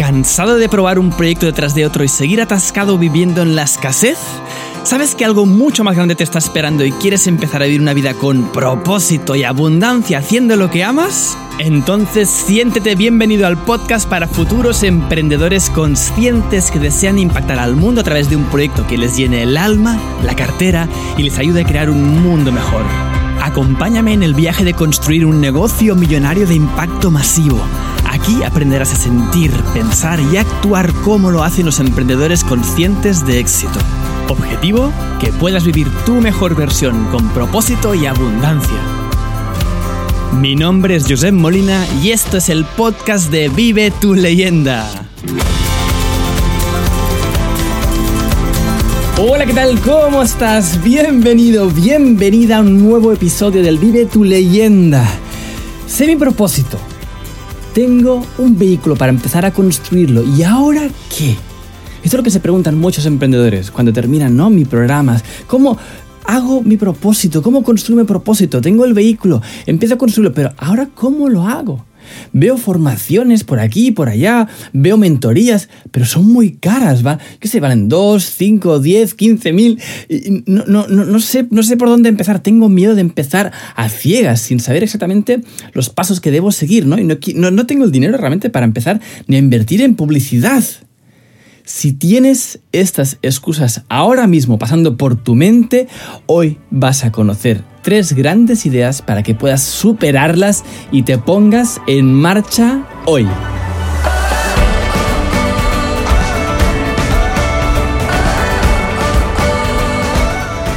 ¿Cansado de probar un proyecto detrás de otro y seguir atascado viviendo en la escasez? ¿Sabes que algo mucho más grande te está esperando y quieres empezar a vivir una vida con propósito y abundancia haciendo lo que amas? Entonces siéntete bienvenido al podcast para futuros emprendedores conscientes que desean impactar al mundo a través de un proyecto que les llene el alma, la cartera y les ayude a crear un mundo mejor. Acompáñame en el viaje de construir un negocio millonario de impacto masivo. Aquí aprenderás a sentir, pensar y actuar como lo hacen los emprendedores conscientes de éxito. Objetivo, que puedas vivir tu mejor versión con propósito y abundancia. Mi nombre es Josep Molina y esto es el podcast de Vive tu leyenda. Hola, ¿qué tal? ¿Cómo estás? Bienvenido, bienvenida a un nuevo episodio del Vive tu leyenda. Sé mi propósito. Tengo un vehículo para empezar a construirlo. ¿Y ahora qué? Esto es lo que se preguntan muchos emprendedores cuando terminan ¿no? mis programas. ¿Cómo hago mi propósito? ¿Cómo construyo mi propósito? Tengo el vehículo, empiezo a construirlo, pero ahora ¿cómo lo hago? Veo formaciones por aquí y por allá, veo mentorías, pero son muy caras, ¿va? ¿Qué se valen? ¿2, 5, 10, 15 mil? No, no, no, sé, no sé por dónde empezar. Tengo miedo de empezar a ciegas, sin saber exactamente los pasos que debo seguir, ¿no? Y no, no, no tengo el dinero realmente para empezar ni a invertir en publicidad. Si tienes estas excusas ahora mismo pasando por tu mente, hoy vas a conocer tres grandes ideas para que puedas superarlas y te pongas en marcha hoy.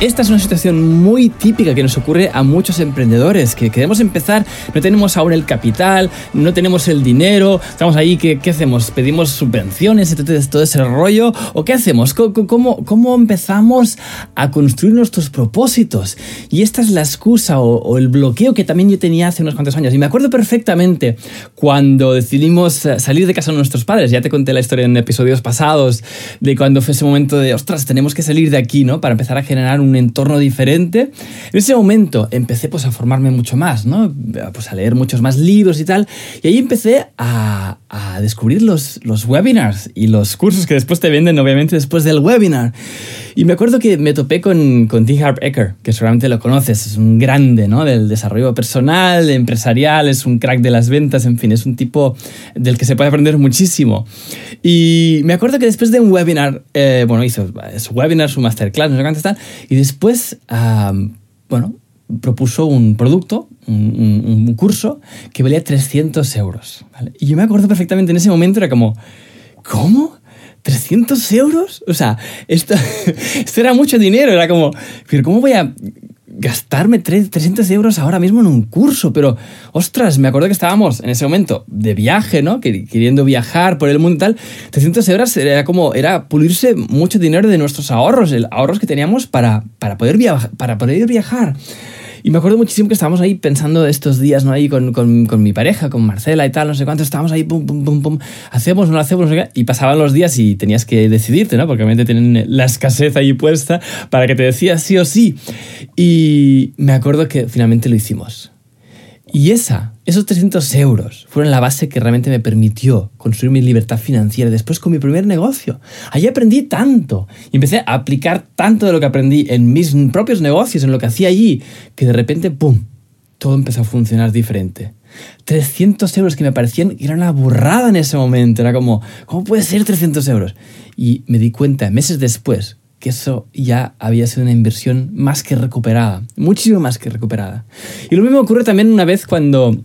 Esta es una situación muy típica que nos ocurre a muchos emprendedores, que queremos empezar, no tenemos aún el capital, no tenemos el dinero, estamos ahí, ¿qué, qué hacemos? ¿Pedimos subvenciones y todo ese rollo? ¿O qué hacemos? ¿Cómo, ¿Cómo, empezamos a construir nuestros propósitos? Y esta es la excusa o, el bloqueo que también yo tenía hace unos cuantos años. Y me acuerdo perfectamente cuando decidimos salir de casa de nuestros padres, ya te conté la historia en episodios pasados, de cuando fue ese momento de, ostras, tenemos que salir de aquí, ¿no? Para empezar a generar un entorno diferente. En ese momento empecé pues a formarme mucho más, ¿no? Pues a leer muchos más libros y tal. Y ahí empecé a, a descubrir los, los webinars y los cursos que después te venden, obviamente, después del webinar. Y me acuerdo que me topé con, con T. Harp Ecker, que seguramente lo conoces, es un grande, ¿no? Del desarrollo personal, empresarial, es un crack de las ventas, en fin, es un tipo del que se puede aprender muchísimo. Y me acuerdo que después de un webinar, eh, bueno, hizo su webinar, su masterclass, no sé cuánto tal, y después, bueno, propuso un producto, un, curso que valía 300 euros. Y yo me acuerdo perfectamente en ese momento, era como, ¿cómo? ¿300 euros? O sea, esto, esto era mucho dinero, era como, pero ¿cómo voy a gastarme 300 euros ahora mismo en un curso, pero ostras, me acuerdo que estábamos en ese momento de viaje, ¿no? Queriendo viajar por el mundo y tal. 300 euros era como, era pulirse mucho dinero de nuestros ahorros, el ahorros que teníamos para, para, poder, viajar, para poder viajar. Y me acuerdo muchísimo que estábamos ahí pensando estos días, ¿no? Ahí con, con, con, mi pareja, con Marcela y tal, no sé cuánto, estábamos ahí, pum, pum, pum, pum, hacemos, no hacemos, no sé qué, y pasaban los días y tenías que decidirte, ¿no? Porque obviamente tienen la escasez ahí puesta para que te decías sí o sí. Y me acuerdo que finalmente lo hicimos. Y esa, esos 300 euros fueron la base que realmente me permitió construir mi libertad financiera después con mi primer negocio. Allí aprendí tanto y empecé a aplicar tanto de lo que aprendí en mis propios negocios, en lo que hacía allí, que de repente, ¡pum!, todo empezó a funcionar diferente. 300 euros que me parecían era una burrada en ese momento. Era como, ¿cómo puede ser 300 euros? Y me di cuenta meses después que eso ya había sido una inversión más que recuperada, muchísimo más que recuperada. Y lo mismo ocurre también una vez cuando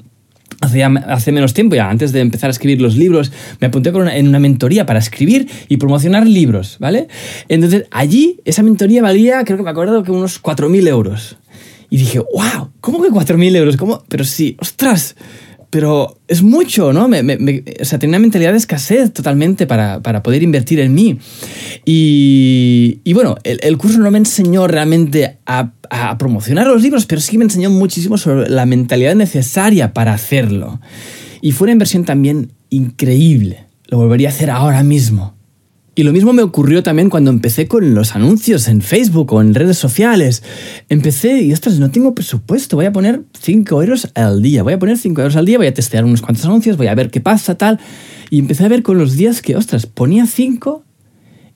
Hace, hace, menos tiempo, ya antes de empezar a escribir los libros, me apunté en una mentoría para escribir y promocionar libros, ¿vale? Entonces, allí esa mentoría valía, creo que me acuerdo, que unos 4.000 euros. Y dije, wow, ¿cómo que 4.000 euros? ¿Cómo? Pero sí, ostras, pero es mucho, ¿no? Me, o sea, tenía una mentalidad de escasez totalmente para, para poder invertir en mí. Y, bueno, el, el, curso no me enseñó realmente a, a, promocionar los libros, pero sí me enseñó muchísimo sobre la mentalidad necesaria para hacerlo. Y fue una inversión también increíble. Lo volvería a hacer ahora mismo. Y lo mismo me ocurrió también cuando empecé con los anuncios en Facebook o en redes sociales. Empecé y, ostras, no tengo presupuesto, voy a poner 5 euros al día, voy a poner 5 euros al día, voy a testear unos cuantos anuncios, voy a ver qué pasa, tal. Y empecé a ver con los días que, ostras, ponía 5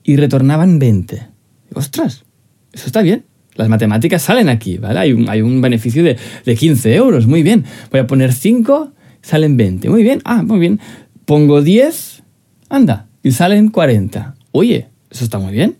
y retornaban 20. Ostras, eso está bien. Las matemáticas salen aquí, ¿vale? Hay un, hay un beneficio de, de 15 euros, muy bien. Voy a poner 5, salen 20, muy bien. Ah, muy bien. Pongo 10, anda, y salen 40. Oye, eso está muy bien.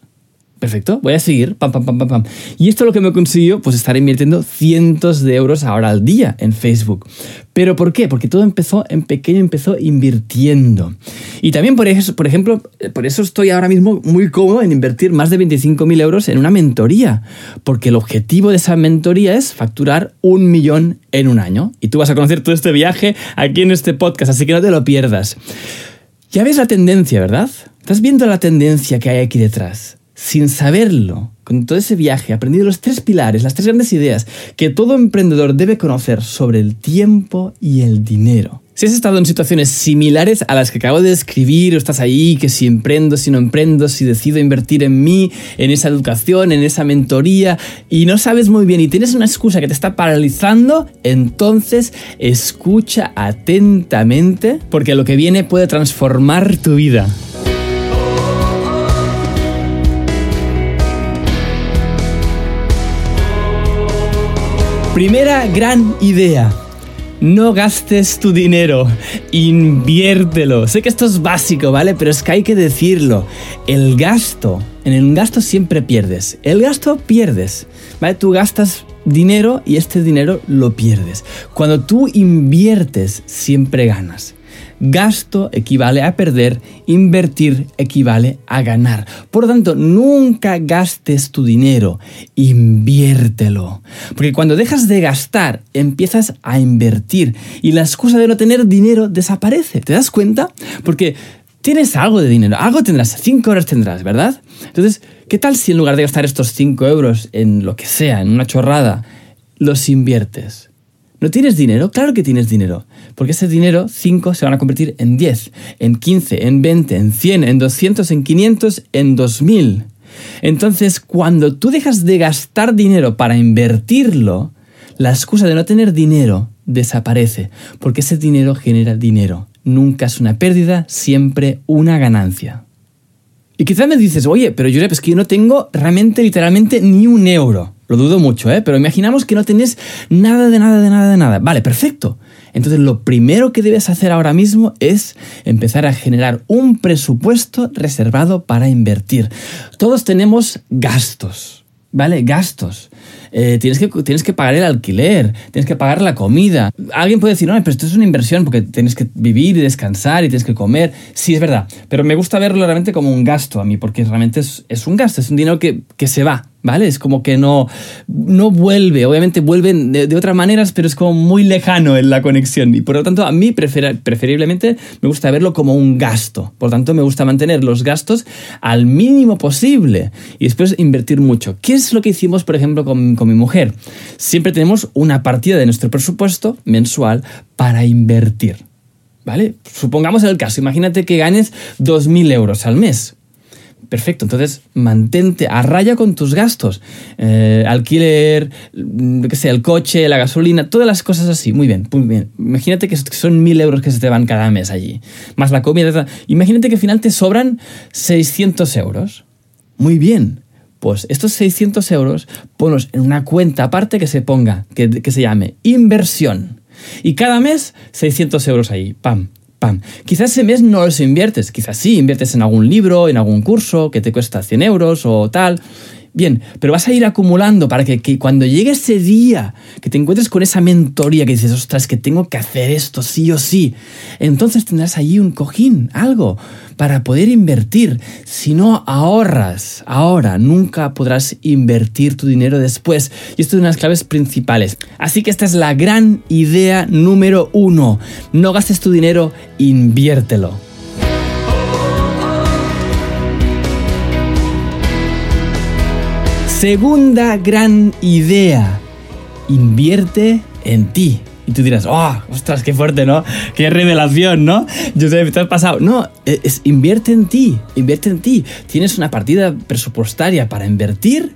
Perfecto, voy a seguir, pam, pam. Y esto es lo que me consiguió, pues estar invirtiendo cientos de euros ahora al día en Facebook. ¿Pero por qué? Porque todo empezó en pequeño, empezó invirtiendo. Y también por eso, por ejemplo, por eso estoy ahora mismo muy cómodo en invertir más de 25.000 euros en una mentoría. Porque el objetivo de esa mentoría es facturar un millón en un año. Y tú vas a conocer todo este viaje aquí en este podcast, así que no te lo pierdas. Ya ves la tendencia, ¿verdad? Estás viendo la tendencia que hay aquí detrás. Sin saberlo, con todo ese viaje, aprendido los tres pilares, las tres grandes ideas que todo emprendedor debe conocer sobre el tiempo y el dinero. Si has estado en situaciones similares a las que acabo de describir, o estás ahí, que si emprendo, si no emprendo, si decido invertir en mí, en esa educación, en esa mentoría, y no sabes muy bien y tienes una excusa que te está paralizando, entonces escucha atentamente, porque lo que viene puede transformar tu vida. Primera gran idea. No gastes tu dinero, inviértelo. Sé que esto es básico, ¿vale? Pero es que hay que decirlo. El gasto, en el gasto siempre pierdes. El gasto pierdes, ¿vale? Tú gastas dinero y este dinero lo pierdes. Cuando tú inviertes, siempre ganas. Gasto equivale a perder, invertir equivale a ganar. Por lo tanto, nunca gastes tu dinero, inviértelo. Porque cuando dejas de gastar, empiezas a invertir y la excusa de no tener dinero desaparece. ¿Te das cuenta? Porque tienes algo de dinero, algo tendrás, 5 euros tendrás, ¿verdad? Entonces, ¿qué tal si en lugar de gastar estos 5 euros en lo que sea, en una chorrada, los inviertes? ¿No tienes dinero? Claro que tienes dinero. Porque ese dinero, 5 se van a convertir en 10, en 15, en 20, en 100, en 200, en 500, en 2000. Entonces, cuando tú dejas de gastar dinero para invertirlo, la excusa de no tener dinero desaparece. Porque ese dinero genera dinero. Nunca es una pérdida, siempre una ganancia. Y quizás me dices, oye, pero yo es que yo no tengo realmente, literalmente, ni un euro. Lo dudo mucho, ¿eh? Pero imaginamos que no tenés nada de nada de nada de nada. Vale, perfecto. Entonces lo primero que debes hacer ahora mismo es empezar a generar un presupuesto reservado para invertir. Todos tenemos gastos, ¿vale? Gastos. Eh, tienes, que, tienes que pagar el alquiler, tienes que pagar la comida. Alguien puede decir, no, pero esto es una inversión porque tienes que vivir y descansar y tienes que comer. Sí, es verdad, pero me gusta verlo realmente como un gasto a mí, porque realmente es, es un gasto, es un dinero que, que se va, ¿vale? Es como que no, no vuelve, obviamente vuelven de, otras maneras, pero es como muy lejano en la conexión y por lo tanto a mí preferiblemente me gusta verlo como un gasto, por lo tanto me gusta mantener los gastos al mínimo posible y después invertir mucho. ¿Qué es lo que hicimos, por ejemplo, con, con mi mujer? Siempre tenemos una partida de nuestro presupuesto mensual para invertir. ¿Vale? Supongamos el caso, imagínate que ganes 2.000 euros al mes. Perfecto, entonces mantente a raya con tus gastos. Eh, alquiler, mm, qué sé, el coche, la gasolina, todas las cosas así. Muy bien, muy bien. Imagínate que son mil euros que se te van cada mes allí. Más la comida. Imagínate que al final te sobran 600 euros. Muy bien. Pues estos 600 euros ponlos en una cuenta aparte que se ponga, que, que se llame inversión. Y cada mes 600 euros ahí. Pam, Quizás ese mes no los inviertes, quizás sí, inviertes en algún libro, en algún curso que te cuesta 100 euros o tal, Bien, pero vas a ir acumulando para que, cuando llegue ese día que te encuentres con esa mentoría que dices, ostras, que tengo que hacer esto sí o sí, entonces tendrás allí un cojín, algo, para poder invertir. Si no ahorras ahora, nunca podrás invertir tu dinero después. Y esto es una de las claves principales. Así que esta es la gran idea número uno. No gastes tu dinero, inviértelo. Segunda gran idea. Invierte en ti. Y tú dirás, ¡oh! ¡Ostras, qué fuerte, ¿no? ¡Qué revelación, ¿no? Yo sé, te has pasado. No, e, invierte en ti, invierte en ti. Tienes una partida presupuestaria para invertir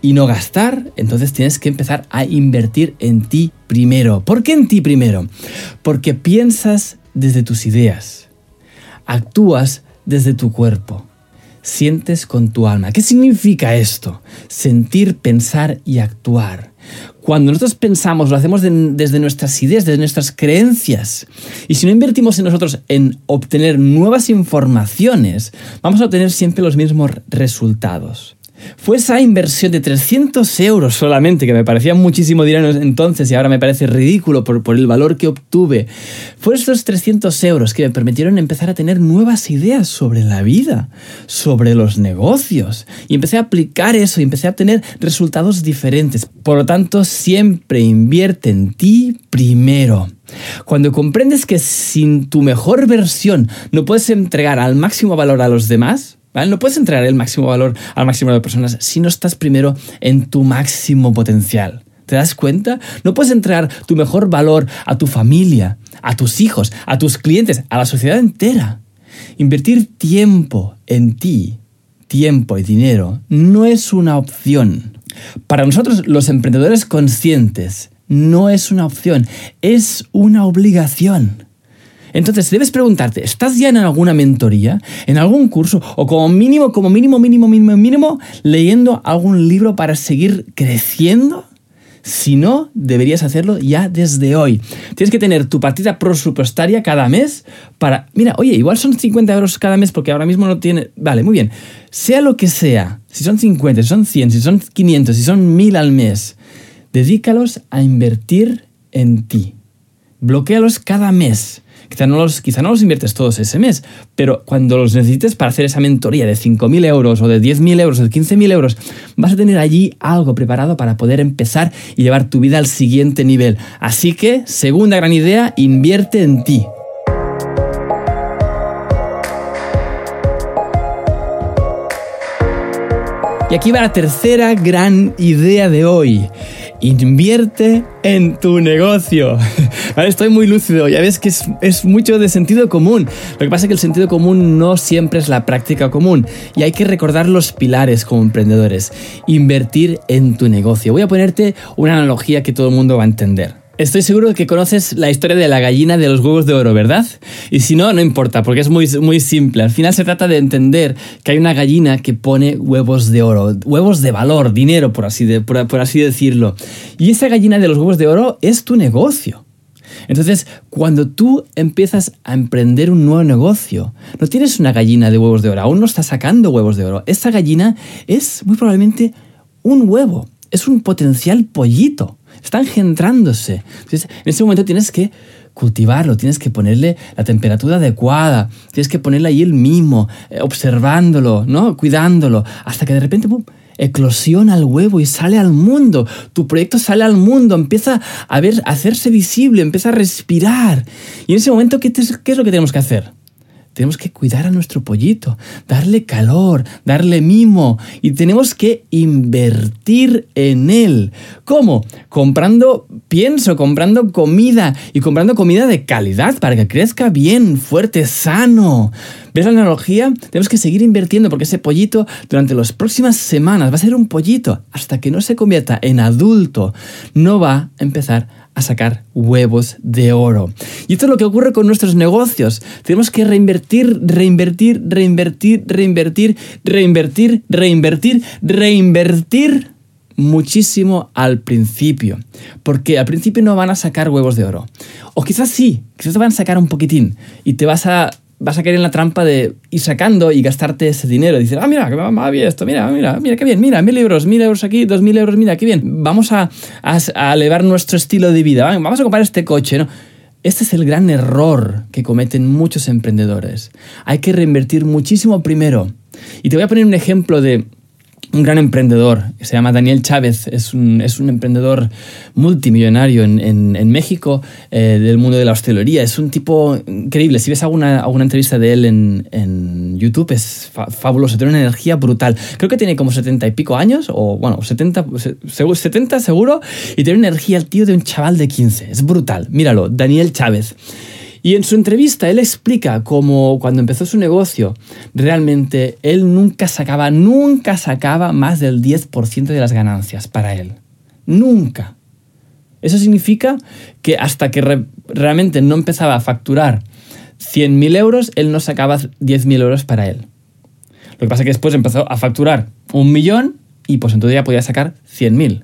y no gastar, entonces tienes que empezar a invertir en ti primero. ¿Por qué en ti primero? Porque piensas desde tus ideas, actúas desde tu cuerpo, sientes con tu alma. ¿Qué significa esto? Sentir, pensar y actuar. Cuando nosotros pensamos, lo hacemos desde nuestras ideas, desde nuestras creencias. Y si no invertimos en nosotros en obtener nuevas informaciones, vamos a obtener siempre los mismos resultados. Fue esa inversión de 300 euros solamente, que me parecía muchísimo dinero entonces y ahora me parece ridículo por, por el valor que obtuve. Fue esos 300 euros que me permitieron empezar a tener nuevas ideas sobre la vida, sobre los negocios. Y empecé a aplicar eso y empecé a obtener resultados diferentes. Por lo tanto, siempre invierte en ti primero. Cuando comprendes que sin tu mejor versión no puedes entregar al máximo valor a los demás, no puedes entregar el máximo valor al máximo de personas si no estás primero en tu máximo potencial. ¿Te das cuenta? No puedes entregar tu mejor valor a tu familia, a tus hijos, a tus clientes, a la sociedad entera. Invertir tiempo en ti, tiempo y dinero, no es una opción. Para nosotros los emprendedores conscientes, no es una opción, es una obligación. Entonces debes preguntarte, ¿estás ya en alguna mentoría, en algún curso o como mínimo, como mínimo, mínimo, mínimo, mínimo, leyendo algún libro para seguir creciendo? Si no, deberías hacerlo ya desde hoy. Tienes que tener tu partida presupuestaria cada mes para... Mira, oye, igual son 50 euros cada mes porque ahora mismo no tiene... Vale, muy bien. Sea lo que sea, si son 50, si son 100, si son 500, si son 1000 al mes, dedícalos a invertir en ti. Bloquealos cada mes. Quizá no, los, quizá no los inviertes todos ese mes, pero cuando los necesites para hacer esa mentoría de 5.000 euros o de 10.000 euros o de 15.000 euros, vas a tener allí algo preparado para poder empezar y llevar tu vida al siguiente nivel. Así que, segunda gran idea, invierte en ti. Y aquí va la tercera gran idea de hoy. Invierte en tu negocio. Estoy muy lúcido, ya ves que es, mucho de sentido común. Lo que pasa es que el sentido común no siempre es la práctica común y hay que recordar los pilares como emprendedores. Invertir en tu negocio. Voy a ponerte una analogía que todo el mundo va a entender. Estoy seguro de que conoces la historia de la gallina de los huevos de oro, ¿verdad? Y si no, no importa, porque es muy, muy simple. Al final se trata de entender que hay una gallina que pone huevos de oro, huevos de valor, dinero, por así, por así decirlo. Y esa gallina de los huevos de oro es tu negocio. Entonces, cuando tú empiezas a emprender un nuevo negocio, no tienes una gallina de huevos de oro, aún no estás sacando huevos de oro. Esa gallina es muy probablemente un huevo, es un potencial pollito está engendrándose. En ese momento tienes que cultivarlo, tienes que ponerle la temperatura adecuada, tienes que ponerle ahí el mimo, eh, observándolo, ¿no? Cuidándolo, hasta que de repente, eclosiona el huevo y sale al mundo. Tu proyecto sale al mundo, empieza a, ver, a hacerse visible, empieza a respirar. Y en ese momento, ¿qué, ¿qué es lo que tenemos que hacer? Tenemos que cuidar a nuestro pollito, darle calor, darle mimo y tenemos que invertir en él. ¿Cómo? Comprando pienso, comprando comida y comprando comida de calidad para que crezca bien, fuerte, sano. ¿Ves la analogía? Tenemos que seguir invirtiendo porque ese pollito durante las próximas semanas va a ser un pollito hasta que no se convierta en adulto. No va a empezar a sacar huevos de oro. Y esto es lo que ocurre con nuestros negocios. Tenemos que reinvertir, reinvertir, reinvertir, reinvertir, reinvertir, reinvertir, reinvertir muchísimo al principio. Porque al principio no van a sacar huevos de oro. O quizás sí, quizás te van a sacar un poquitín y te vas a vas a caer en la trampa de ir sacando y gastarte ese dinero. Dices, ah, mira, que va bien mira, mira, mira, qué bien, mira, mil euros, mil euros aquí, dos mil euros, mira, qué bien. Vamos a, a, elevar nuestro estilo de vida, vamos a comprar este coche, ¿no? Este es el gran error que cometen muchos emprendedores. Hay que reinvertir muchísimo primero. Y te voy a poner un ejemplo de un gran emprendedor, se llama Daniel Chávez, es un, es un emprendedor multimillonario en, en, México, eh, del mundo de la hostelería. Es un tipo increíble. Si ves alguna, alguna entrevista de él en, en YouTube, es fabuloso, tiene una energía brutal. Creo que tiene como 70 y pico años, o bueno, 70, 70 seguro, y tiene energía el tío de un chaval de 15. Es brutal. Míralo, Daniel Chávez. Y en su entrevista él explica cómo cuando empezó su negocio, realmente él nunca sacaba, nunca sacaba más del 10% de las ganancias para él. Nunca. Eso significa que hasta que realmente no empezaba a facturar 100.000 euros, él no sacaba 10.000 euros para él. Lo que pasa es que después empezó a facturar un millón y pues entonces ya podía sacar 100.000.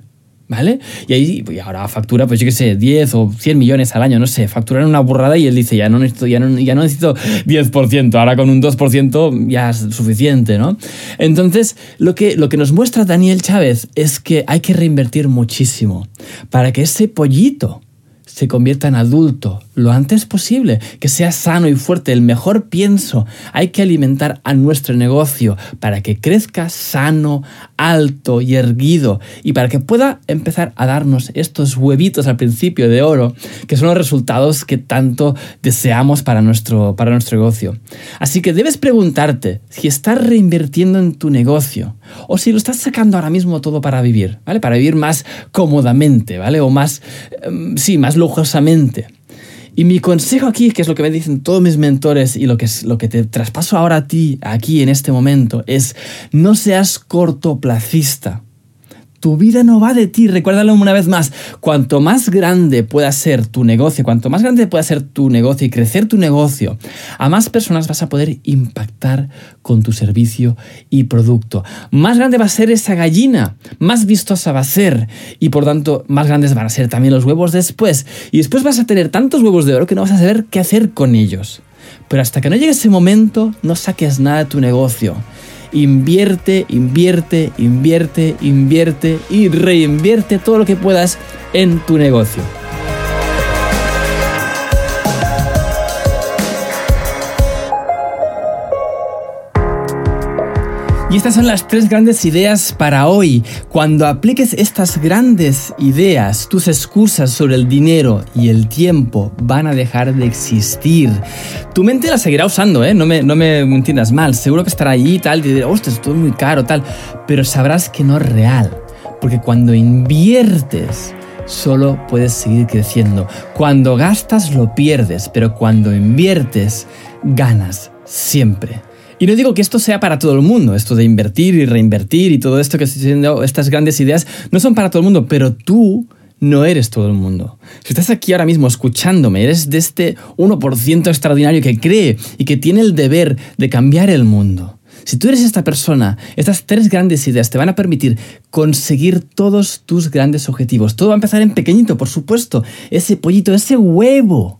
¿Vale? Y ahí, pues ahora factura, pues yo qué sé, 10 o 100 millones al año, no sé, facturar una burrada y él dice, ya no necesito, ya no, ya no necesito 10%, ahora con un 2% ya es suficiente, ¿no? Entonces, lo que, lo que nos muestra Daniel Chávez es que hay que reinvertir muchísimo para que ese pollito se convierta en adulto lo antes posible, que sea sano y fuerte, el mejor pienso. Hay que alimentar a nuestro negocio para que crezca sano, alto y erguido y para que pueda empezar a darnos estos huevitos al principio de oro, que son los resultados que tanto deseamos para nuestro, para nuestro negocio. Así que debes preguntarte si estás reinvirtiendo en tu negocio o si lo estás sacando ahora mismo todo para vivir, ¿vale? Para vivir más cómodamente, ¿vale? O más, em, sí, más lujosamente. Y mi consejo aquí, que es lo que me dicen todos mis mentores y lo que, es, lo que te traspaso ahora a ti, aquí en este momento, es no seas cortoplacista. Tu vida no va de ti, recuérdalo una vez más. Cuanto más grande pueda ser tu negocio, cuanto más grande pueda ser tu negocio y crecer tu negocio, a más personas vas a poder impactar con tu servicio y producto. Más grande va a ser esa gallina, más vistosa va a ser y por tanto más grandes van a ser también los huevos después. Y después vas a tener tantos huevos de oro que no vas a saber qué hacer con ellos. Pero hasta que no llegue ese momento, no saques nada de tu negocio. Invierte, invierte, invierte, invierte y reinvierte todo lo que puedas en tu negocio. Y estas son las tres grandes ideas para hoy. Cuando apliques estas grandes ideas, tus excusas sobre el dinero y el tiempo van a dejar de existir. Tu mente la seguirá usando, ¿eh? No me, no me entiendas mal. Seguro que estará allí y tal, y ostras, esto es muy caro, tal. Pero sabrás que no es real. Porque cuando inviertes, solo puedes seguir creciendo. Cuando gastas, lo pierdes. Pero cuando inviertes, ganas siempre. Y no digo que esto sea para todo el mundo, esto de invertir y reinvertir y todo esto que estoy diciendo, estas grandes ideas, no son para todo el mundo, pero tú no eres todo el mundo. Si estás aquí ahora mismo escuchándome, eres de este 1% extraordinario que cree y que tiene el deber de cambiar el mundo. Si tú eres esta persona, estas tres grandes ideas te van a permitir conseguir todos tus grandes objetivos. Todo va a empezar en pequeñito, por supuesto. Ese pollito, ese huevo,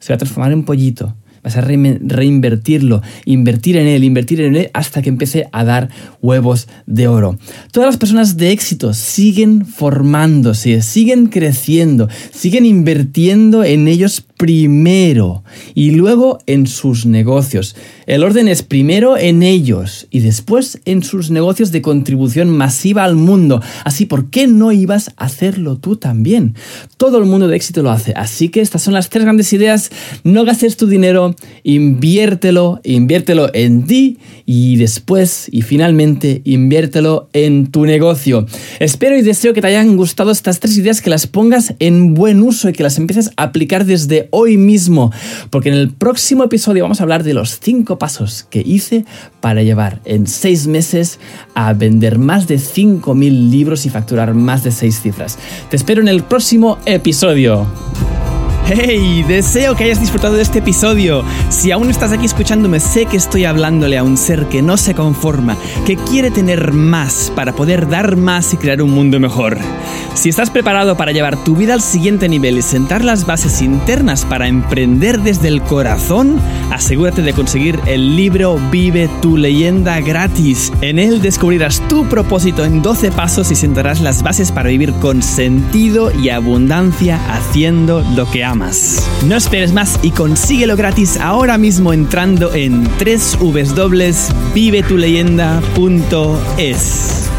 se va a transformar en pollito vas a reinvertirlo, invertir en él, invertir en él hasta que empiece a dar huevos de oro. Todas las personas de éxito siguen formándose, siguen creciendo, siguen invirtiendo en ellos primero y luego en sus negocios. El orden es primero en ellos y después en sus negocios de contribución masiva al mundo. Así, ¿por qué no ibas a hacerlo tú también? Todo el mundo de éxito lo hace. Así que estas son las tres grandes ideas. No gastes tu dinero, inviértelo, inviértelo en ti y después y finalmente inviértelo en tu negocio. Espero y deseo que te hayan gustado estas tres ideas, que las pongas en buen uso y que las empieces a aplicar desde hoy mismo, porque en el próximo episodio vamos a hablar de los cinco pasos que hice para llevar en seis meses a vender más de 5.000 libros y facturar más de seis cifras. Te espero en el próximo episodio. ¡Hey! Deseo que hayas disfrutado de este episodio. Si aún estás aquí escuchándome, sé que estoy hablándole a un ser que no se conforma, que quiere tener más para poder dar más y crear un mundo mejor. Si estás preparado para llevar tu vida al siguiente nivel y sentar las bases internas para emprender desde el corazón, asegúrate de conseguir el libro Vive tu leyenda gratis. En él descubrirás tu propósito en 12 pasos y sentarás las bases para vivir con sentido y abundancia haciendo lo que No esperes más y consíguelo gratis ahora mismo entrando en www.vivetuleyenda.es.